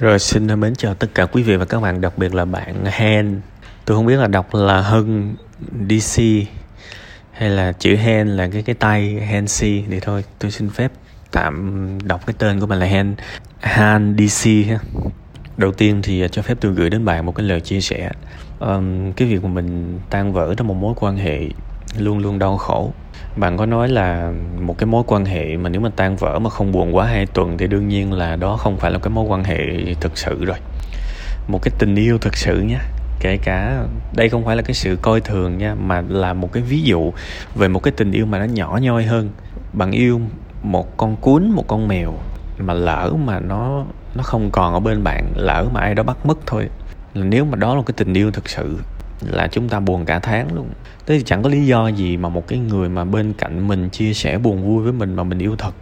Rồi xin mến chào tất cả quý vị và các bạn, đặc biệt là bạn Hen. Tôi không biết là đọc là Hân DC hay là chữ Hen là cái cái tay Hen C thì thôi. Tôi xin phép tạm đọc cái tên của bạn là Hen Han DC ha. Đầu tiên thì à, cho phép tôi gửi đến bạn một cái lời chia sẻ. Um, cái việc mà mình tan vỡ trong một mối quan hệ luôn luôn đau khổ. Bạn có nói là một cái mối quan hệ mà nếu mà tan vỡ mà không buồn quá hai tuần thì đương nhiên là đó không phải là cái mối quan hệ thực sự rồi. Một cái tình yêu thực sự nhé kể cả đây không phải là cái sự coi thường nha, mà là một cái ví dụ về một cái tình yêu mà nó nhỏ nhoi hơn. Bạn yêu một con cuốn, một con mèo mà lỡ mà nó nó không còn ở bên bạn, lỡ mà ai đó bắt mất thôi. Là nếu mà đó là cái tình yêu thực sự là chúng ta buồn cả tháng luôn. Thế thì chẳng có lý do gì mà một cái người mà bên cạnh mình chia sẻ buồn vui với mình mà mình yêu thật,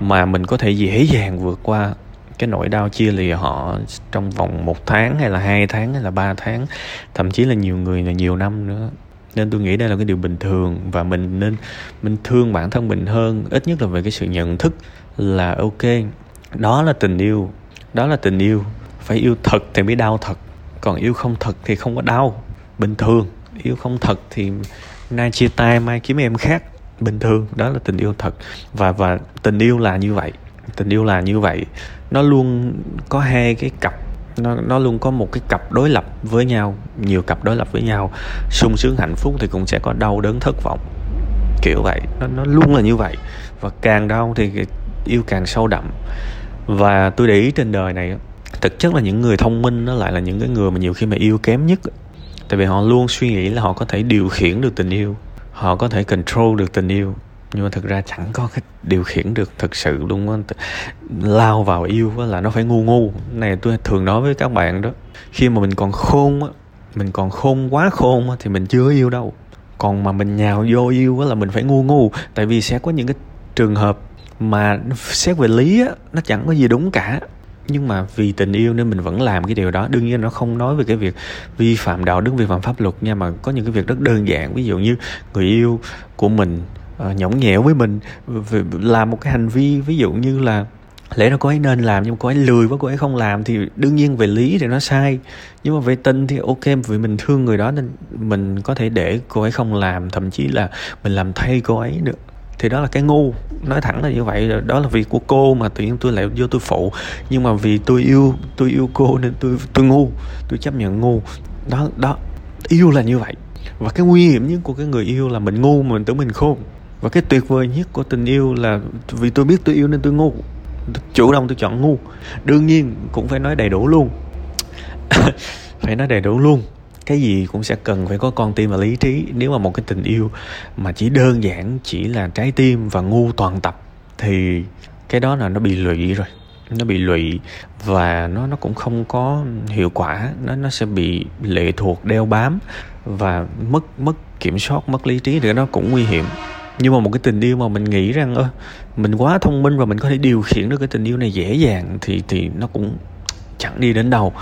mà mình có thể dễ dàng vượt qua cái nỗi đau chia lìa họ trong vòng một tháng hay là hai tháng hay là ba tháng, thậm chí là nhiều người là nhiều năm nữa. Nên tôi nghĩ đây là cái điều bình thường và mình nên, mình thương bản thân mình hơn, ít nhất là về cái sự nhận thức là ok, đó là tình yêu, đó là tình yêu. Phải yêu thật thì mới đau thật, còn yêu không thật thì không có đau bình thường. Yêu không thật thì nay chia tay, mai kiếm em khác. Bình thường, đó là tình yêu thật. Và và tình yêu là như vậy. Tình yêu là như vậy. Nó luôn có hai cái cặp. Nó nó luôn có một cái cặp đối lập với nhau, nhiều cặp đối lập với nhau. Sung sướng, hạnh phúc thì cũng sẽ có đau đớn, thất vọng. Kiểu vậy. Nó nó luôn là như vậy. Và càng đau thì yêu càng sâu đậm. Và tôi để ý trên đời này thực chất là những người thông minh nó lại là những cái người mà nhiều khi mà yêu kém nhất tại vì họ luôn suy nghĩ là họ có thể điều khiển được tình yêu. Họ có thể control được tình yêu. Nhưng mà thực ra chẳng có cái điều khiển được thực sự luôn á. Lao vào yêu á là nó phải ngu ngu. Này, tôi thường nói với các bạn đó, khi mà mình còn khôn á, mình còn khôn quá khôn á thì mình chưa yêu đâu. Còn mà mình nhào vô yêu á là mình phải ngu ngu. Tại vì sẽ có những cái trường hợp mà xét về lý á, nó chẳng có gì đúng cả nhưng mà vì tình yêu nên mình vẫn làm cái điều đó. Đương nhiên nó không nói về cái việc vi phạm đạo đức vi phạm pháp luật nha mà có những cái việc rất đơn giản. Ví dụ như người yêu của mình uh, nhõng nhẽo với mình làm một cái hành vi ví dụ như là lẽ ra cô ấy nên làm nhưng mà cô ấy lười quá cô ấy không làm thì đương nhiên về lý thì nó sai. Nhưng mà về tin thì ok vì mình thương người đó nên mình có thể để cô ấy không làm thậm chí là mình làm thay cô ấy được thì đó là cái ngu. Nói thẳng là như vậy, đó là việc của cô mà tự nhiên tôi lại vô tôi phụ. Nhưng mà vì tôi yêu tôi yêu cô nên tôi tôi ngu, tôi chấp nhận ngu. Đó đó, yêu là như vậy. Và cái nguy hiểm nhất của cái người yêu là mình ngu mà mình tưởng mình khôn. Và cái tuyệt vời nhất của tình yêu là vì tôi biết tôi yêu nên tôi ngu. Chủ động tôi chọn ngu. Đương nhiên cũng phải nói đầy đủ luôn. Phải nói đầy đủ luôn cái gì cũng sẽ cần phải có con tim và lý trí. Nếu mà một cái tình yêu mà chỉ đơn giản chỉ là trái tim và ngu toàn tập, thì cái đó là nó bị lụy rồi. Nó bị lụy và nó nó cũng không có hiệu quả. Nó nó sẽ bị lệ thuộc, đeo bám và mất mất kiểm soát, mất lý trí. Thì nó cũng nguy hiểm. Nhưng mà một cái tình yêu mà mình nghĩ rằng, ơ, mình quá thông minh và mình có thể điều khiển được cái tình yêu này dễ dàng thì thì nó cũng chẳng đi đến đâu,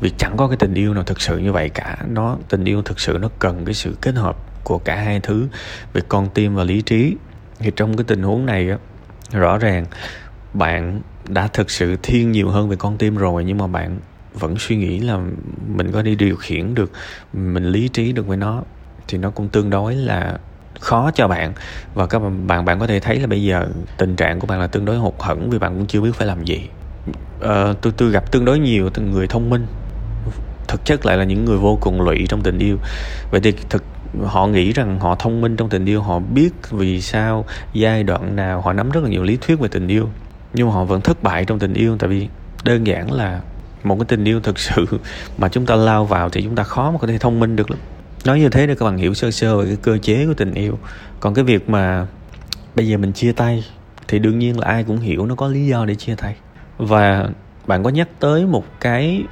vì chẳng có cái tình yêu nào thực sự như vậy cả. Nó, tình yêu thực sự nó cần cái sự kết hợp của cả hai thứ, về con tim và lý trí. Thì trong cái tình huống này á, rõ ràng bạn đã thực sự thiên nhiều hơn về con tim rồi, nhưng mà bạn vẫn suy nghĩ là mình có đi điều khiển được, mình lý trí được với nó, thì nó cũng tương đối là khó cho bạn. Và các bạn bạn có thể thấy là bây giờ tình trạng của bạn là tương đối hụt hẫng vì bạn cũng chưa biết phải làm gì uh, tôi tôi gặp tương đối nhiều người thông minh. Thực chất lại là những người vô cùng lụy trong tình yêu. Vậy thì thực họ nghĩ rằng họ thông minh trong tình yêu họ biết vì sao giai đoạn nào họ nắm rất là nhiều lý thuyết về tình yêu nhưng mà họ vẫn thất bại trong tình yêu. Tại vì đơn giản là một cái tình yêu thực sự mà chúng ta lao vào thì chúng ta khó mà có thể thông minh được lắm. Nói như thế để các bạn hiểu sơ sơ về cái cơ chế của tình yêu. Còn cái việc mà bây giờ mình chia tay thì đương nhiên là ai cũng hiểu nó có lý do để chia tay và bạn có nhắc tới một cái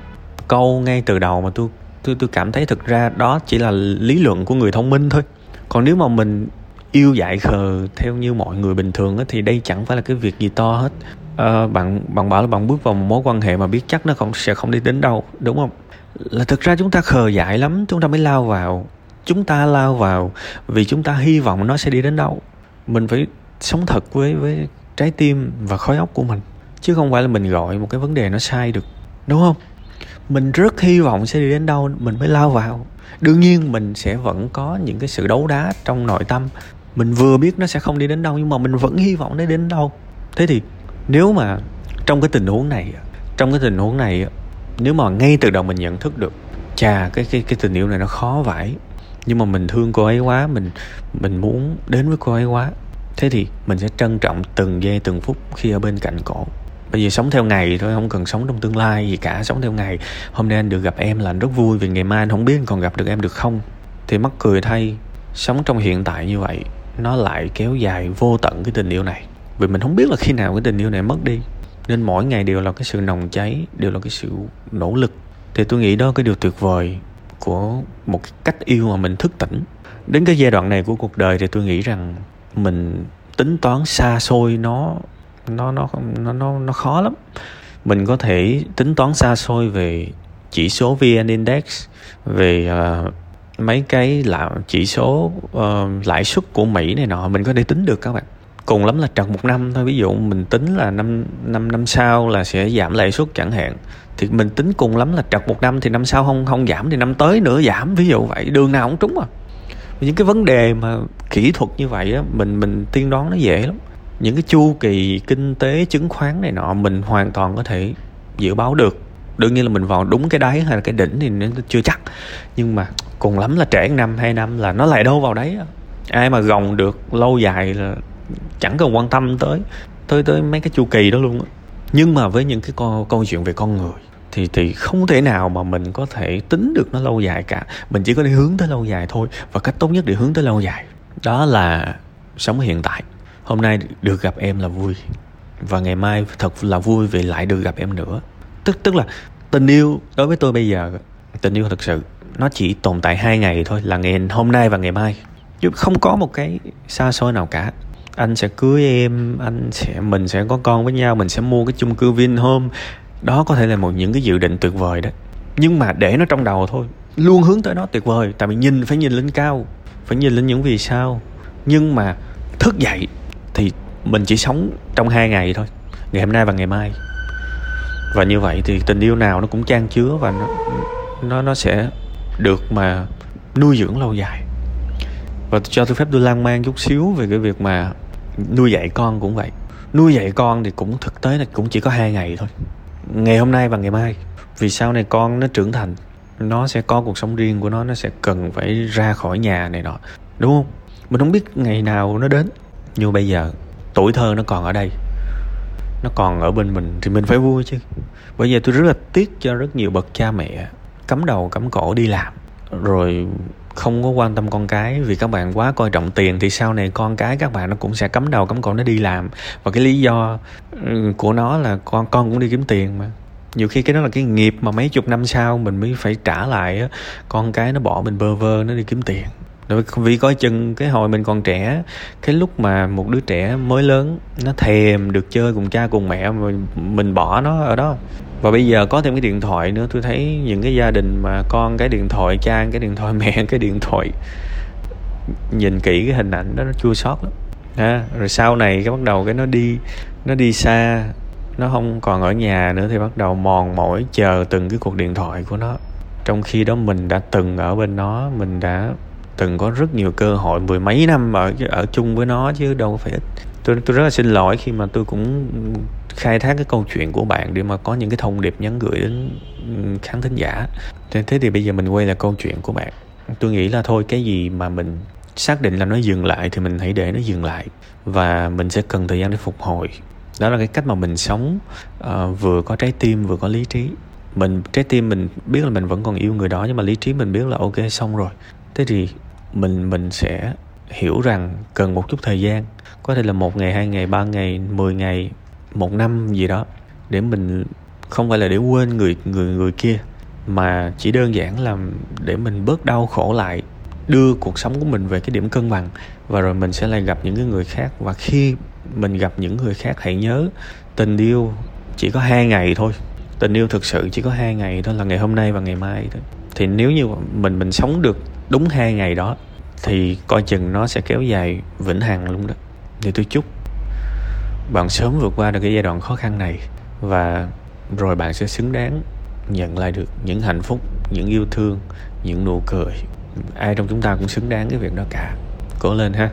câu ngay từ đầu mà tôi tôi tôi cảm thấy thực ra đó chỉ là lý luận của người thông minh thôi. Còn nếu mà mình yêu dại khờ theo như mọi người bình thường á, thì đây chẳng phải là cái việc gì to hết. À, bạn bạn bảo là bạn bước vào một mối quan hệ mà biết chắc nó không sẽ không đi đến đâu đúng không? Là thực ra chúng ta khờ dại lắm chúng ta mới lao vào. Chúng ta lao vào vì chúng ta hy vọng nó sẽ đi đến đâu. Mình phải sống thật với với trái tim và khối óc của mình chứ không phải là mình gọi một cái vấn đề nó sai được, đúng không? Mình rất hy vọng sẽ đi đến đâu, mình mới lao vào. Đương nhiên mình sẽ vẫn có những cái sự đấu đá trong nội tâm. Mình vừa biết nó sẽ không đi đến đâu, nhưng mà mình vẫn hy vọng nó đến đâu. Thế thì nếu mà trong cái tình huống này trong cái tình huống này nếu mà ngay từ đầu mình nhận thức được, chà, cái cái cái tình yêu này nó khó vải nhưng mà mình thương cô ấy quá, mình mình muốn đến với cô ấy quá, thế thì mình sẽ trân trọng từng giây, từng phút khi ở bên cạnh cổ bây giờ sống theo ngày thôi, không cần sống trong tương lai gì cả. Sống theo ngày, hôm nay anh được gặp em là anh rất vui vì ngày mai anh không biết anh còn gặp được em được không. Thì mắc cười thay, sống trong hiện tại như vậy, nó lại kéo dài vô tận cái tình yêu này. Vì mình không biết là khi nào cái tình yêu này mất đi. Nên mỗi ngày đều là cái sự nồng cháy, đều là cái sự nỗ lực. Thì tôi nghĩ đó cái điều tuyệt vời của một cái cách yêu mà mình thức tỉnh. Đến cái giai đoạn này của cuộc đời thì tôi nghĩ rằng mình tính toán xa xôi nó nó nó nó nó nó khó lắm. Mình có thể tính toán xa xôi về chỉ số vn index về uh, mấy cái là chỉ số uh, lãi suất của mỹ này nọ. Mình có thể tính được các bạn. Cùng lắm là trật một năm thôi. Ví dụ mình tính là năm năm năm sau là sẽ giảm lãi suất chẳng hạn. Thì mình tính cùng lắm là trật một năm thì năm sau không không giảm thì năm tới nữa giảm. Ví dụ vậy. Đường nào cũng trúng à. Những cái vấn đề mà kỹ thuật như vậy á mình mình tiên đoán nó dễ lắm những cái chu kỳ kinh tế chứng khoán này nọ mình hoàn toàn có thể dự báo được. Đương nhiên là mình vào đúng cái đáy hay là cái đỉnh thì nó chưa chắc. Nhưng mà cùng lắm là trễ năm hai năm là nó lại đâu vào đấy ai mà gồng được lâu dài là chẳng cần quan tâm tới tới tới mấy cái chu kỳ đó luôn nhưng mà với những cái câu, câu chuyện về con người thì thì không thể nào mà mình có thể tính được nó lâu dài cả. Mình chỉ có thể hướng tới lâu dài thôi và cách tốt nhất để hướng tới lâu dài đó là sống hiện tại hôm nay được gặp em là vui. Và ngày mai thật là vui vì lại được gặp em nữa. Tức tức là tình yêu đối với tôi bây giờ, tình yêu thật sự, nó chỉ tồn tại hai ngày thôi, là ngày hôm nay và ngày mai. Chứ không có một cái xa xôi nào cả. Anh sẽ cưới em, anh sẽ, mình sẽ có con với nhau, mình sẽ mua cái chung cư Vinhome đó có thể là một những cái dự định tuyệt vời đó. Nhưng mà để nó trong đầu thôi, luôn hướng tới nó tuyệt vời. Tại vì nhìn, phải nhìn lên cao, phải nhìn lên những vì sao. Nhưng mà thức dậy mình chỉ sống trong hai ngày thôi, ngày hôm nay và ngày mai. Và như vậy thì tình yêu nào nó cũng trang chứa và nó nó nó sẽ được mà nuôi dưỡng lâu dài. Và cho tôi phép tôi lan man chút xíu về cái việc mà nuôi dạy con cũng vậy. Nuôi dạy con thì cũng thực tế là cũng chỉ có hai ngày thôi, ngày hôm nay và ngày mai. Vì sau này con nó trưởng thành, nó sẽ có cuộc sống riêng của nó nó sẽ cần phải ra khỏi nhà này nọ, đúng không? Mình không biết ngày nào nó đến như bây giờ tuổi thơ nó còn ở đây. Nó còn ở bên mình thì mình phải vui chứ. Bởi giờ tôi rất là tiếc cho rất nhiều bậc cha mẹ cắm đầu, cắm cổ đi làm. Rồi không có quan tâm con cái vì các bạn quá coi trọng tiền thì sau này con cái các bạn nó cũng sẽ cắm đầu, cắm cổ nó đi làm. Và cái lý do ừ, của nó là con con cũng đi kiếm tiền mà. Nhiều khi cái đó là cái nghiệp mà mấy chục năm sau mình mới phải trả lại con cái nó bỏ mình bơ vơ, nó đi kiếm tiền vì coi chừng cái hồi mình còn trẻ, cái lúc mà một đứa trẻ mới lớn, nó thèm được chơi cùng cha cùng mẹ, mà mình bỏ nó ở đó. Và bây giờ có thêm cái điện thoại nữa, tôi thấy những cái gia đình mà con cái điện thoại, cha cái điện thoại, mẹ cái điện thoại, nhìn kỹ cái hình ảnh đó, nó chua xót lắm. Ha, rồi sau này cái bắt đầu cái nó đi nó đi xa, nó không còn ở nhà nữa thì bắt đầu mòn mỏi chờ từng cái cuộc điện thoại của nó. Trong khi đó mình đã từng ở bên nó, mình đã từng có rất nhiều cơ hội mười mấy năm ở ở chung với nó chứ đâu phải ít. Tôi tôi rất là xin lỗi khi mà tôi cũng khai thác cái câu chuyện của bạn để mà có những cái thông điệp nhắn gửi đến khán thính giả. Thế, thế thì bây giờ mình quay lại câu chuyện của bạn. Tôi nghĩ là thôi cái gì mà mình xác định là nó dừng lại thì mình hãy để nó dừng lại và mình sẽ cần thời gian để phục hồi. Đó là cái cách mà mình sống uh, vừa có trái tim vừa có lý trí. Mình trái tim mình biết là mình vẫn còn yêu người đó nhưng mà lý trí mình biết là ok xong rồi thế thì mình mình sẽ hiểu rằng cần một chút thời gian. Có thể là một ngày, hai ngày, ba ngày, mười ngày, một năm gì đó. Để mình không phải là để quên người người người kia, mà chỉ đơn giản là để mình bớt đau khổ lại, đưa cuộc sống của mình về cái điểm cân bằng. Và rồi mình sẽ lại gặp những cái người khác. Và khi mình gặp những người khác, hãy nhớ tình yêu chỉ có hai ngày thôi. Tình yêu thực sự chỉ có hai ngày thôi, là ngày hôm nay và ngày mai thôi. Thì nếu như mình mình sống được đúng hai ngày đó, thì coi chừng nó sẽ kéo dài vĩnh hằng luôn đó. Thì tôi chúc bạn sớm vượt qua được cái giai đoạn khó khăn này và rồi bạn sẽ xứng đáng nhận lại được những hạnh phúc, những yêu thương, những nụ cười. Ai trong chúng ta cũng xứng đáng cái việc đó cả. Cố lên ha.